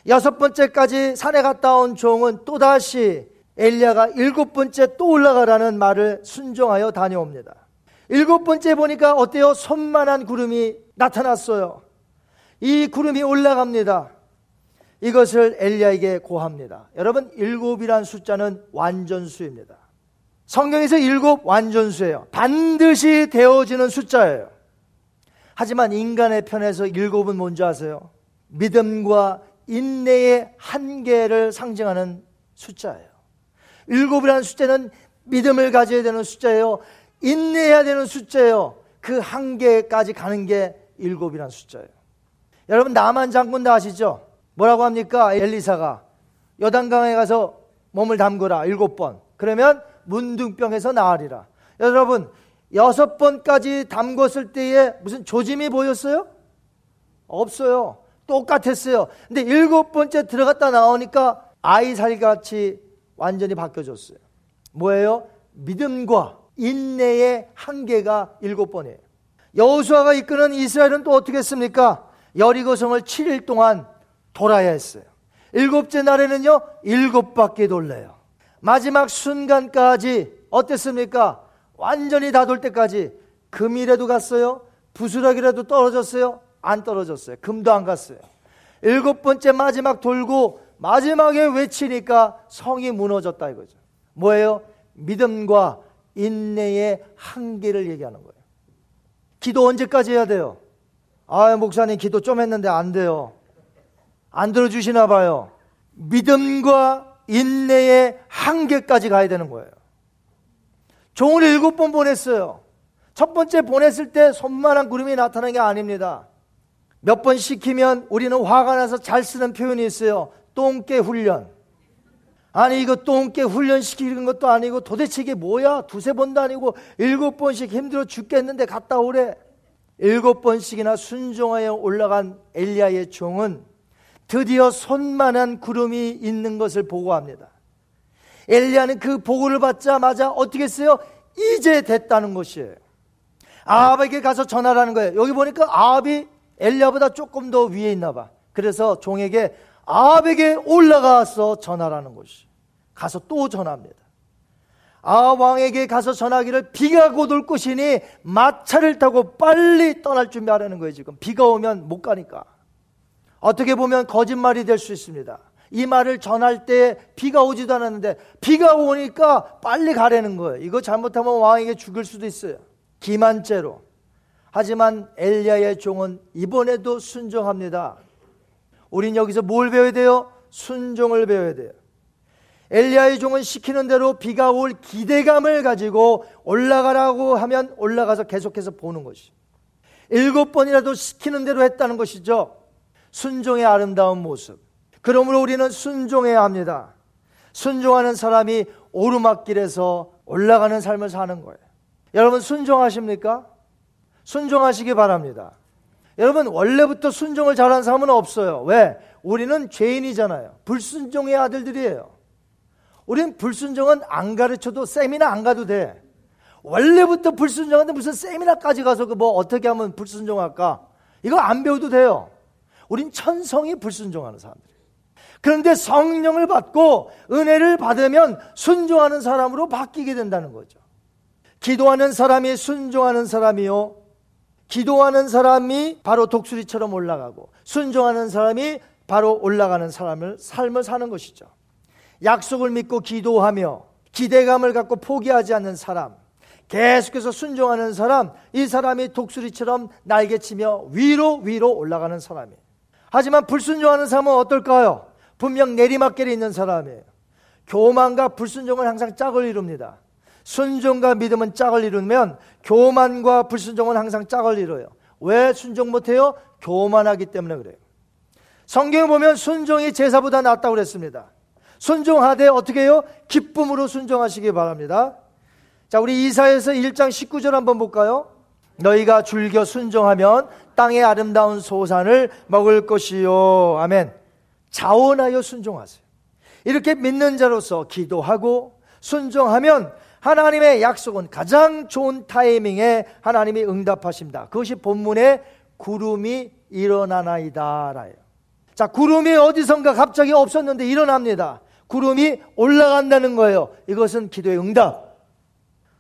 여섯 번째까지 산에 갔다 온 종은 또다시 엘리야가 일곱 번째 또 올라가라는 말을 순종하여 다녀옵니다. 일곱 번째 보니까 어때요? 손만한 구름이 나타났어요. 이 구름이 올라갑니다. 이것을 엘리야에게 고합니다. 여러분, 일곱이란 숫자는 완전수입니다. 성경에서 일곱 완전수예요. 반드시 되어지는 숫자예요. 하지만 인간의 편에서 일곱은 뭔지 아세요? 믿음과 인내의 한계를 상징하는 숫자예요. 일곱이라는 숫자는 믿음을 가져야 되는 숫자예요. 인내해야 되는 숫자예요. 그 한계까지 가는 게 일곱이라는 숫자예요. 여러분 나만 장군 다 아시죠? 뭐라고 합니까? 엘리사가 여단강에 가서 몸을 담그라 일곱 번. 그러면 문둥병에서 나으리라. 여러분 여섯 번까지 담궜을 때에 무슨 조짐이 보였어요? 없어요. 똑같았어요. 근데 일곱 번째 들어갔다 나오니까 아이살같이 완전히 바뀌어졌어요. 뭐예요? 믿음과 인내의 한계가 일곱 번이에요. 여호수아가 이끄는 이스라엘은 또 어떻게 했습니까? 여리고성을 7일 동안 돌아야 했어요. 일곱째 날에는요, 일곱 바퀴 돌려요. 마지막 순간까지 어땠습니까? 완전히 다 돌 때까지 금이라도 갔어요? 부스러기라도 떨어졌어요? 안 떨어졌어요. 금도 안 갔어요. 일곱 번째 마지막 돌고 마지막에 외치니까 성이 무너졌다 이거죠. 뭐예요? 믿음과 인내의 한계를 얘기하는 거예요. 기도 언제까지 해야 돼요? 아, 목사님 기도 좀 했는데 안 돼요. 안 들어주시나 봐요. 믿음과 인내의 한계까지 가야 되는 거예요. 종을 일곱 번 보냈어요. 첫 번째 보냈을 때 손만한 구름이 나타난 게 아닙니다. 몇 번 시키면 우리는 화가 나서 잘 쓰는 표현이 있어요. 똥개 훈련. 아니 이거 똥개 훈련시키는 것도 아니고 도대체 이게 뭐야? 두세 번도 아니고 일곱 번씩 힘들어 죽겠는데 갔다 오래. 일곱 번씩이나 순종하여 올라간 엘리야의 종은 드디어 손만한 구름이 있는 것을 보고합니다. 엘리야는 그 보고를 받자마자 어떻게 했어요? 이제 됐다는 것이에요. 아합에게 가서 전하라는 거예요. 여기 보니까 아합이 엘리야보다 조금 더 위에 있나 봐. 그래서 종에게 아합에게 올라가서 전하라는 것이. 가서 또 전합니다. 아합 왕에게 가서 전하기를 비가 곧 올 것이니 마차를 타고 빨리 떠날 준비하라는 거예요, 지금. 비가 오면 못 가니까. 어떻게 보면 거짓말이 될 수 있습니다. 이 말을 전할 때 비가 오지도 않았는데 비가 오니까 빨리 가라는 거예요. 이거 잘못하면 왕에게 죽을 수도 있어요. 기만죄로. 하지만 엘리야의 종은 이번에도 순종합니다. 우린 여기서 뭘 배워야 돼요? 순종을 배워야 돼요. 엘리야의 종은 시키는 대로 비가 올 기대감을 가지고 올라가라고 하면 올라가서 계속해서 보는 것이. 일곱 번이라도 시키는 대로 했다는 것이죠. 순종의 아름다운 모습. 그러므로 우리는 순종해야 합니다. 순종하는 사람이 오르막길에서 올라가는 삶을 사는 거예요. 여러분 순종하십니까? 순종하시기 바랍니다. 여러분 원래부터 순종을 잘하는 사람은 없어요. 왜? 우리는 죄인이잖아요. 불순종의 아들들이에요. 우리는 불순종은 안 가르쳐도 세미나 안 가도 돼. 원래부터 불순종한데 무슨 세미나까지 가서 그 뭐 어떻게 하면 불순종할까? 이거 안 배워도 돼요. 우린 천성이 불순종하는 사람들. 그런데 성령을 받고 은혜를 받으면 순종하는 사람으로 바뀌게 된다는 거죠. 기도하는 사람이 순종하는 사람이요. 기도하는 사람이 바로 독수리처럼 올라가고 순종하는 사람이 바로 올라가는 사람을 삶을 사는 것이죠. 약속을 믿고 기도하며 기대감을 갖고 포기하지 않는 사람, 계속해서 순종하는 사람, 이 사람이 독수리처럼 날개치며 위로 위로 올라가는 사람이에요. 하지만 불순종하는 사람은 어떨까요? 분명 내리막길에 있는 사람이에요. 교만과 불순종은 항상 짝을 이룹니다. 순종과 믿음은 짝을 이루면 교만과 불순종은 항상 짝을 이뤄요. 왜 순종 못해요? 교만하기 때문에 그래요. 성경에 보면 순종이 제사보다 낫다고 그랬습니다. 순종하되 어떻게 해요? 기쁨으로 순종하시기 바랍니다. 자, 우리 이사에서 1장 19절 한번 볼까요? 너희가 줄겨 순종하면 땅의 아름다운 소산을 먹을 것이요. 아멘. 자원하여 순종하세요. 이렇게 믿는 자로서 기도하고 순종하면 하나님의 약속은 가장 좋은 타이밍에 하나님이 응답하십니다. 그것이 본문의 구름이 일어나나이다라요. 자, 구름이 어디선가 갑자기 없었는데 일어납니다. 구름이 올라간다는 거예요. 이것은 기도의 응답.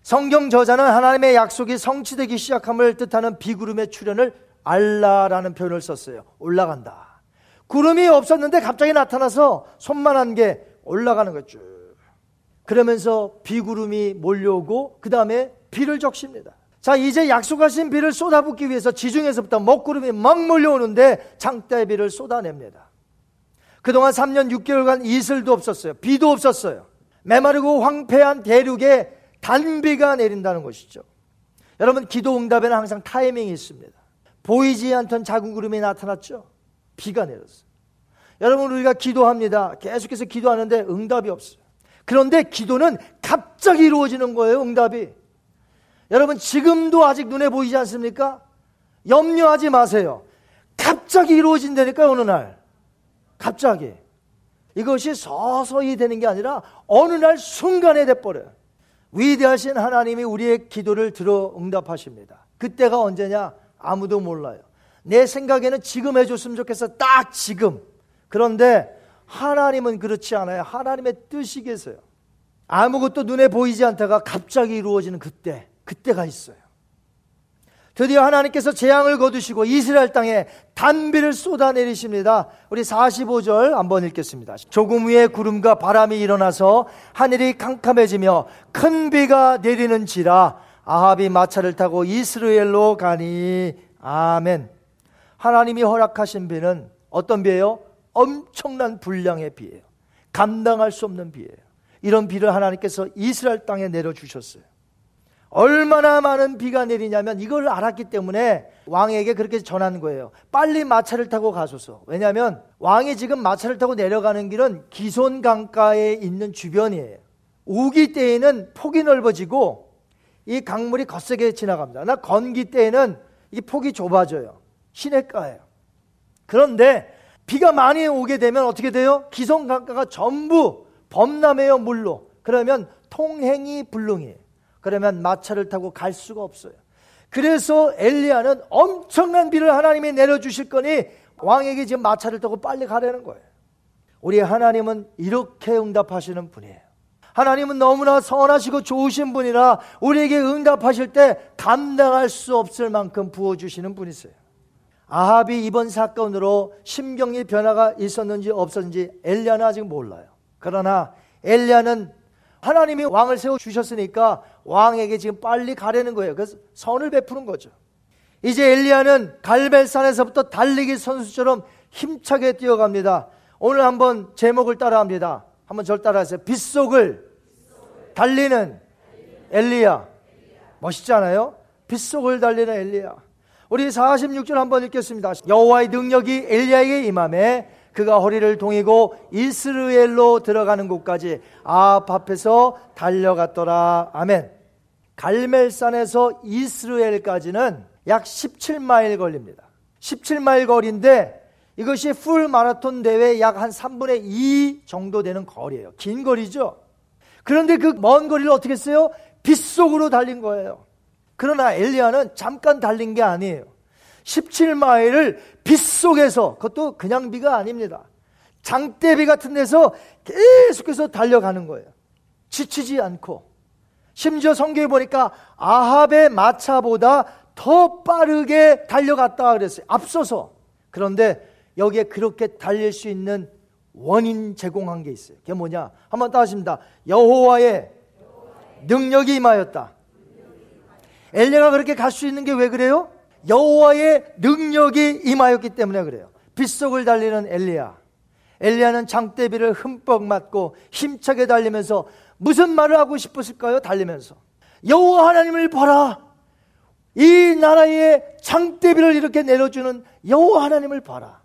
성경 저자는 하나님의 약속이 성취되기 시작함을 뜻하는 비구름의 출현을 알라라는 표현을 썼어요. 올라간다. 구름이 없었는데 갑자기 나타나서 손만 한 게 올라가는 거죠. 그러면서 비구름이 몰려오고 그 다음에 비를 적십니다. 자, 이제 약속하신 비를 쏟아붓기 위해서 지중에서부터 먹구름이 막 몰려오는데 장대 비를 쏟아냅니다. 그동안 3년 6개월간 이슬도 없었어요. 비도 없었어요. 메마르고 황폐한 대륙에 단비가 내린다는 것이죠. 여러분, 기도 응답에는 항상 타이밍이 있습니다. 보이지 않던 작은 구름이 나타났죠. 비가 내렸어요. 여러분, 우리가 기도합니다. 계속해서 기도하는데 응답이 없어요. 그런데 기도는 갑자기 이루어지는 거예요, 응답이. 여러분, 지금도 아직 눈에 보이지 않습니까? 염려하지 마세요. 갑자기 이루어진다니까요, 어느 날. 갑자기. 이것이 서서히 되는 게 아니라 어느 날 순간에 돼버려요. 위대하신 하나님이 우리의 기도를 들어 응답하십니다. 그때가 언제냐? 아무도 몰라요. 내 생각에는 지금 해줬으면 좋겠어. 딱 지금. 그런데 하나님은 그렇지 않아요. 하나님의 뜻이 계세요. 아무것도 눈에 보이지 않다가 갑자기 이루어지는 그때, 그때가 있어요. 드디어 하나님께서 재앙을 거두시고 이스라엘 땅에 단비를 쏟아내리십니다. 우리 45절 한번 읽겠습니다. 조금 위에 구름과 바람이 일어나서 하늘이 캄캄해지며 큰 비가 내리는지라 아합이 마차를 타고 이스라엘로 가니 아멘. 하나님이 허락하신 비는 어떤 비예요? 엄청난 분량의 비예요. 감당할 수 없는 비예요. 이런 비를 하나님께서 이스라엘 땅에 내려 주셨어요. 얼마나 많은 비가 내리냐면 이걸 알았기 때문에 왕에게 그렇게 전한 거예요. 빨리 마차를 타고 가소서. 왜냐하면 왕이 지금 마차를 타고 내려가는 길은 기손 강가에 있는 주변이에요. 우기 때에는 폭이 넓어지고 이 강물이 거세게 지나갑니다. 나 건기 때에는 이 폭이 좁아져요. 시냇가예요. 그런데 비가 많이 오게 되면 어떻게 돼요? 기손 강가가 전부 범람해요 물로. 그러면 통행이 불능이에요. 그러면 마차를 타고 갈 수가 없어요. 그래서 엘리야는 엄청난 비를 하나님이 내려주실 거니 왕에게 지금 마차를 타고 빨리 가라는 거예요. 우리 하나님은 이렇게 응답하시는 분이에요. 하나님은 너무나 선하시고 좋으신 분이라 우리에게 응답하실 때 감당할 수 없을 만큼 부어주시는 분이세요. 아합이 이번 사건으로 심경의 변화가 있었는지 없었는지 엘리야는 아직 몰라요. 그러나 엘리야는 하나님이 왕을 세워 주셨으니까 왕에게 지금 빨리 가려는 거예요. 그래서 선을 베푸는 거죠. 이제 엘리야는 갈벨산에서부터 달리기 선수처럼 힘차게 뛰어갑니다. 오늘 한번 제목을 따라합니다. 한번 절 따라하세요. 빗속을 달리는 엘리야. 멋있지 않아요? 빗속을 달리는 엘리야. 우리 46절 한번 읽겠습니다. 여호와의 능력이 엘리야에게 임함에 그가 허리를 동이고 이스르엘로 들어가는 곳까지 아합 앞에서 달려갔더라. 아멘. 갈멜산에서 이스르엘까지는 약 17마일 걸립니다. 17마일 거리인데 이것이 풀 마라톤 대회 약 한 3분의 2 정도 되는 거리예요. 긴 거리죠. 그런데 그 먼 거리를 어떻게 했어요? 빗속으로 달린 거예요. 그러나 엘리야는 잠깐 달린 게 아니에요. 17마일을 빗속에서 그것도 그냥 비가 아닙니다. 장대비 같은 데서 계속해서 달려가는 거예요. 지치지 않고 심지어 성경에 보니까 아합의 마차보다 더 빠르게 달려갔다 그랬어요. 앞서서. 그런데 여기에 그렇게 달릴 수 있는 원인 제공한 게 있어요. 그게 뭐냐? 한번 따집니다. 여호와의 능력이 임하였다. 엘리가 그렇게 갈 수 있는 게 왜 그래요? 여호와의 능력이 임하였기 때문에 그래요. 빗속을 달리는 엘리야. 엘리야는 장대비를 흠뻑 맞고 힘차게 달리면서 무슨 말을 하고 싶었을까요? 달리면서 여호와 하나님을 봐라. 이 나라의 장대비를 이렇게 내려주는 여호와 하나님을 봐라.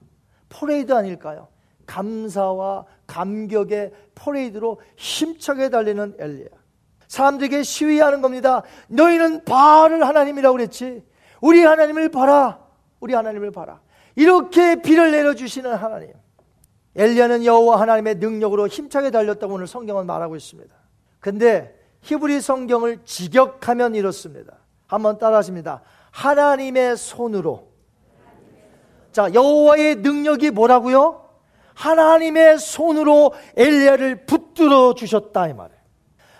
퍼레이드 아닐까요? 감사와 감격의 퍼레이드로 힘차게 달리는 엘리야. 사람들에게 시위하는 겁니다. 너희는 바알을 하나님이라고 그랬지. 우리 하나님을 봐라. 우리 하나님을 봐라. 이렇게 비를 내려주시는 하나님. 엘리야는 여호와 하나님의 능력으로 힘차게 달렸다고 오늘 성경은 말하고 있습니다. 근데 히브리 성경을 직역하면 이렇습니다. 한번 따라하십니다. 하나님의 손으로. 자, 여호와의 능력이 뭐라고요? 하나님의 손으로 엘리야를 붙들어 주셨다 이 말이에요.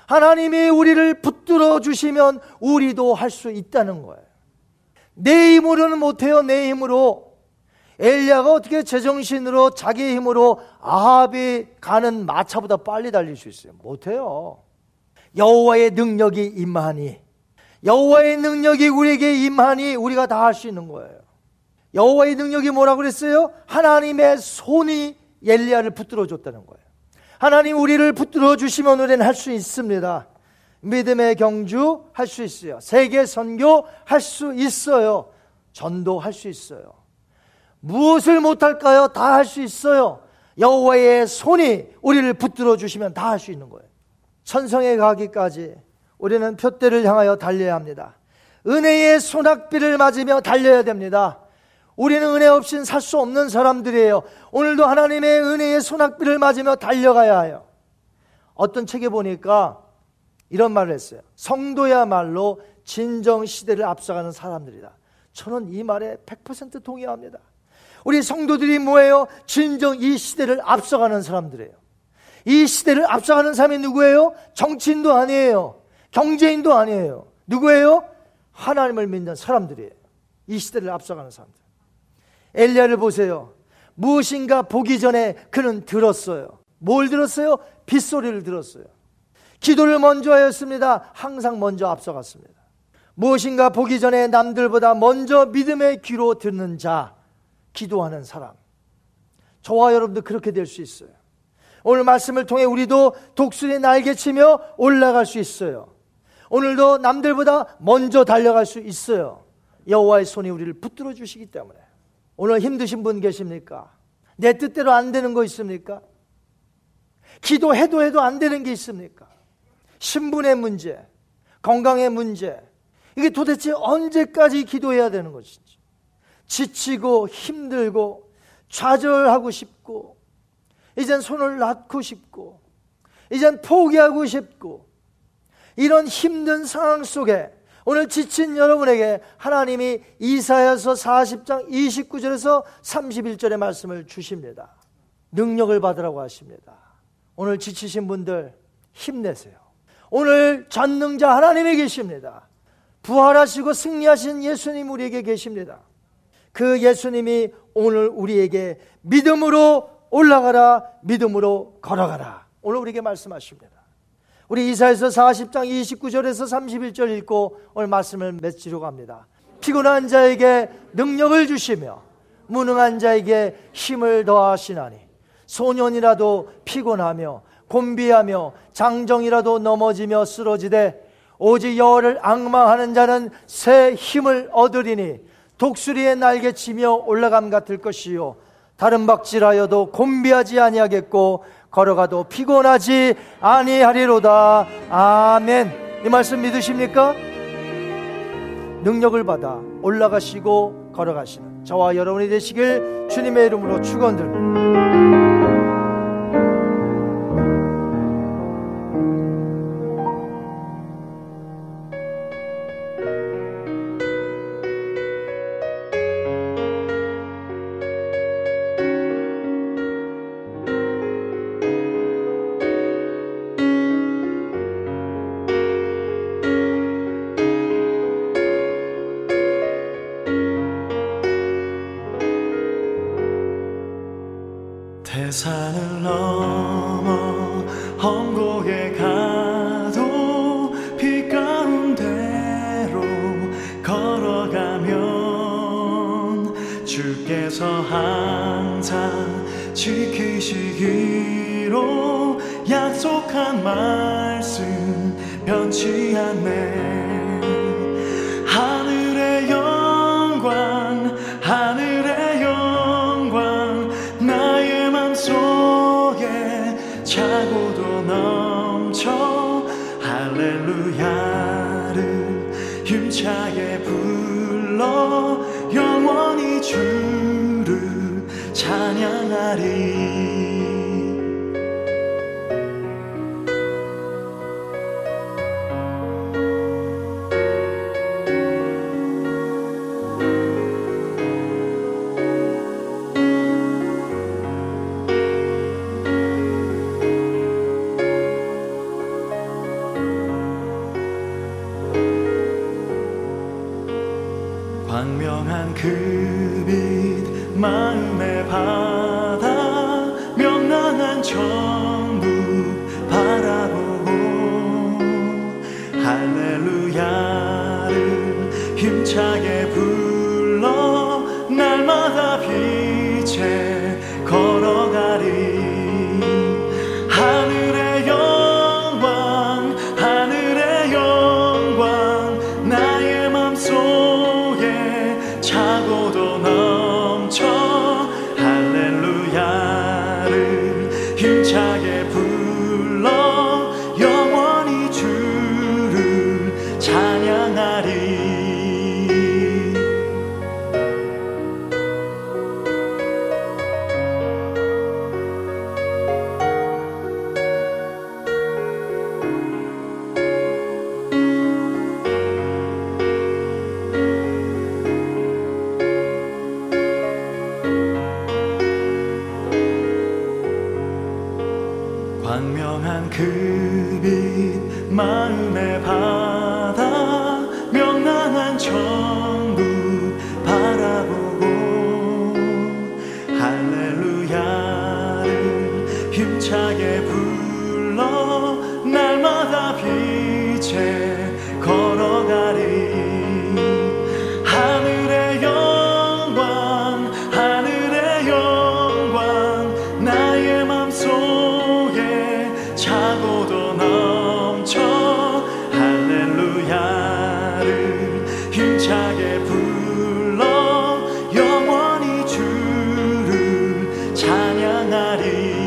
하나님이 우리를 붙들어 주시면 우리도 할 수 있다는 거예요. 내 힘으로는 못해요. 내 힘으로. 엘리야가 어떻게 제정신으로 자기 힘으로 아합이 가는 마차보다 빨리 달릴 수 있어요? 못해요. 여호와의 능력이 임하니 여호와의 능력이 우리에게 임하니 우리가 다 할 수 있는 거예요. 여호와의 능력이 뭐라고 그랬어요? 하나님의 손이 엘리야를 붙들어 줬다는 거예요. 하나님 우리를 붙들어 주시면 우리는 할 수 있습니다. 믿음의 경주 할 수 있어요. 세계 선교 할 수 있어요. 전도 할 수 있어요. 무엇을 못할까요? 다 할 수 있어요. 여호와의 손이 우리를 붙들어 주시면 다 할 수 있는 거예요. 천성에 가기까지 우리는 표대를 향하여 달려야 합니다. 은혜의 소낙비를 맞으며 달려야 됩니다. 우리는 은혜 없이는 살수 없는 사람들이에요. 오늘도 하나님의 은혜의 소낙비를 맞으며 달려가야 해요. 어떤 책에 보니까 이런 말을 했어요. 성도야말로 진정 시대를 앞서가는 사람들이다. 저는 이 말에 100% 동의합니다. 우리 성도들이 뭐예요? 진정 이 시대를 앞서가는 사람들이에요. 이 시대를 앞서가는 사람이 누구예요? 정치인도 아니에요. 경제인도 아니에요. 누구예요? 하나님을 믿는 사람들이에요. 이 시대를 앞서가는 사람들. 엘리야를 보세요. 무엇인가 보기 전에 그는 들었어요. 뭘 들었어요? 빗소리를 들었어요. 기도를 먼저 하였습니다. 항상 먼저 앞서갔습니다. 무엇인가 보기 전에 남들보다 먼저 믿음의 귀로 듣는 자, 기도하는 사람. 저와 여러분도 그렇게 될 수 있어요. 오늘 말씀을 통해 우리도 독수리 날개치며 올라갈 수 있어요. 오늘도 남들보다 먼저 달려갈 수 있어요. 여호와의 손이 우리를 붙들어 주시기 때문에. 오늘 힘드신 분 계십니까? 내 뜻대로 안 되는 거 있습니까? 기도해도 해도 안 되는 게 있습니까? 신분의 문제, 건강의 문제. 이게 도대체 언제까지 기도해야 되는 것인지. 지치고 힘들고 좌절하고 싶고 이젠 손을 놨고 싶고 이젠 포기하고 싶고 이런 힘든 상황 속에 오늘 지친 여러분에게 하나님이 이사야서 40장 29절에서 31절의 말씀을 주십니다. 능력을 받으라고 하십니다. 오늘 지치신 분들 힘내세요. 오늘 전능자 하나님이 계십니다. 부활하시고 승리하신 예수님 우리에게 계십니다. 그 예수님이 오늘 우리에게 믿음으로 올라가라, 믿음으로 걸어가라. 오늘 우리에게 말씀하십니다. 우리 이사에서 40장 29절에서 31절 읽고 오늘 말씀을 맺지로 갑니다. 피곤한 자에게 능력을 주시며 무능한 자에게 힘을 더하시나니 소년이라도 피곤하며 곤비하며 장정이라도 넘어지며 쓰러지되 오직 여호를 악망하는 자는 새 힘을 얻으리니 독수리의 날개 치며 올라감 같을 것이요 다른 박질하여도 곤비하지 아니하겠고 걸어가도 피곤하지 아니하리로다. 아멘. 이 말씀 믿으십니까? 능력을 받아 올라가시고 걸어가시는 저와 여러분이 되시길 주님의 이름으로 축원드립니다. 차고도 나를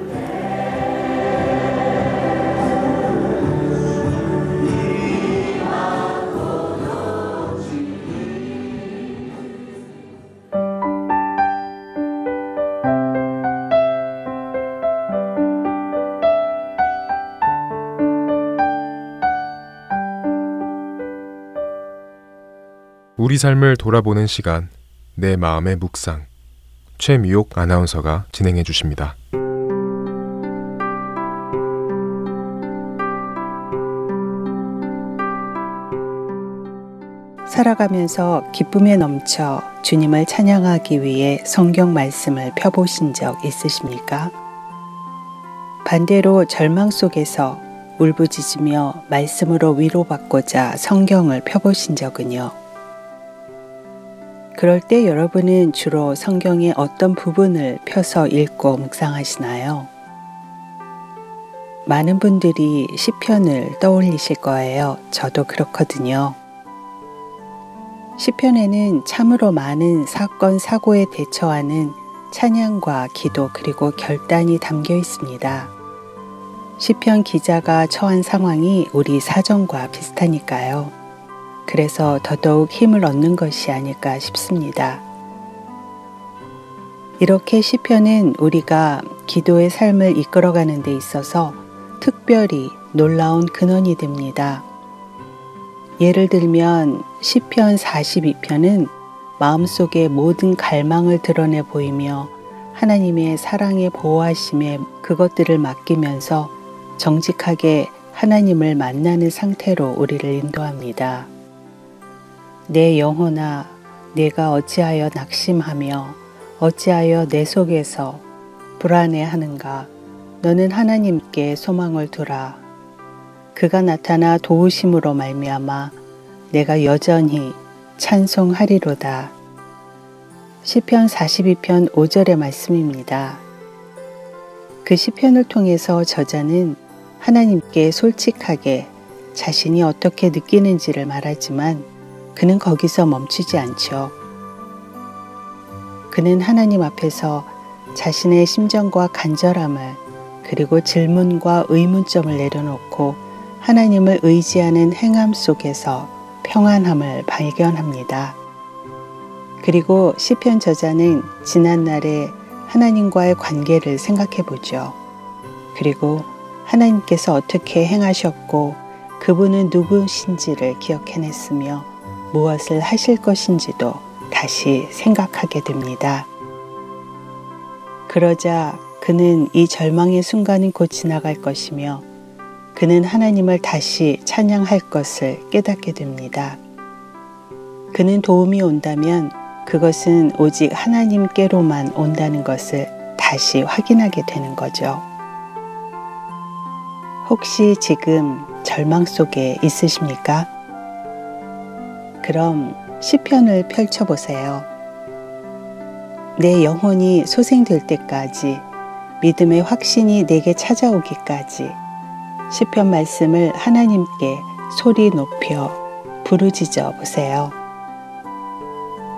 우리 삶을 돌아보는 시간, 내 마음의 묵상. 최미옥 아나운서가 진행해 주십니다. 살아가면서 기쁨에 넘쳐 주님을 찬양하기 위해 성경 말씀을 펴보신 적 있으십니까? 반대로 절망 속에서 울부짖으며 말씀으로 위로받고자 성경을 펴보신 적은요? 그럴 때 여러분은 주로 성경의 어떤 부분을 펴서 읽고 묵상하시나요? 많은 분들이 시편을 떠올리실 거예요. 저도 그렇거든요. 시편에는 참으로 많은 사건 사고에 대처하는 찬양과 기도 그리고 결단이 담겨 있습니다. 시편 기자가 처한 상황이 우리 사정과 비슷하니까요. 그래서 더더욱 힘을 얻는 것이 아닐까 싶습니다. 이렇게 시편은 우리가 기도의 삶을 이끌어가는 데 있어서 특별히 놀라운 근원이 됩니다. 예를 들면 시편 42편은 마음속의 모든 갈망을 드러내 보이며 하나님의 사랑의 보호하심에 그것들을 맡기면서 정직하게 하나님을 만나는 상태로 우리를 인도합니다. 내 영혼아, 내가 어찌하여 낙심하며 어찌하여 내 속에서 불안해하는가? 너는 하나님께 소망을 두라. 그가 나타나 도우심으로 말미암아 내가 여전히 찬송하리로다. 시편 42편 5절의 말씀입니다. 그 시편을 통해서 저자는 하나님께 솔직하게 자신이 어떻게 느끼는지를 말하지만 그는 거기서 멈추지 않죠. 그는 하나님 앞에서 자신의 심정과 간절함을 그리고 질문과 의문점을 내려놓고 하나님을 의지하는 행함 속에서 평안함을 발견합니다. 그리고 시편 저자는 지난날에 하나님과의 관계를 생각해 보죠. 그리고 하나님께서 어떻게 행하셨고 그분은 누구신지를 기억해냈으며 무엇을 하실 것인지도 다시 생각하게 됩니다. 그러자 그는 이 절망의 순간은 곧 지나갈 것이며 그는 하나님을 다시 찬양할 것을 깨닫게 됩니다. 그는 도움이 온다면 그것은 오직 하나님께로만 온다는 것을 다시 확인하게 되는 거죠. 혹시 지금 절망 속에 있으십니까? 그럼 시편을 펼쳐 보세요. 내 영혼이 소생될 때까지 믿음의 확신이 내게 찾아오기까지 시편 말씀을 하나님께 소리 높여 부르짖어 보세요.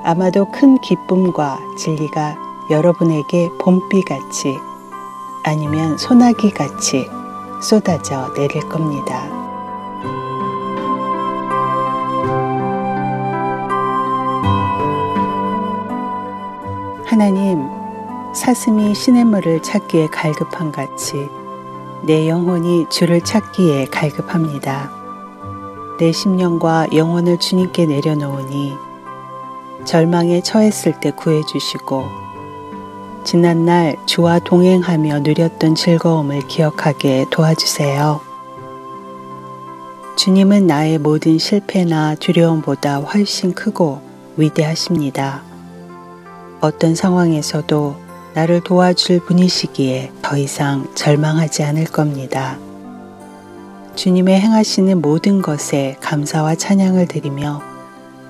아마도 큰 기쁨과 진리가 여러분에게 봄비같이 아니면 소나기같이 쏟아져 내릴 겁니다. 하나님, 사슴이 시냇물을 찾기에 갈급한 같이 내 영혼이 주를 찾기에 갈급합니다. 내 심령과 영혼을 주님께 내려놓으니 절망에 처했을 때 구해주시고 지난날 주와 동행하며 누렸던 즐거움을 기억하게 도와주세요. 주님은 나의 모든 실패나 두려움보다 훨씬 크고 위대하십니다. 어떤 상황에서도 나를 도와줄 분이시기에 더 이상 절망하지 않을 겁니다. 주님의 행하시는 모든 것에 감사와 찬양을 드리며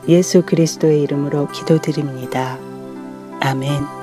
예수 그리스도의 이름으로 기도드립니다. 아멘.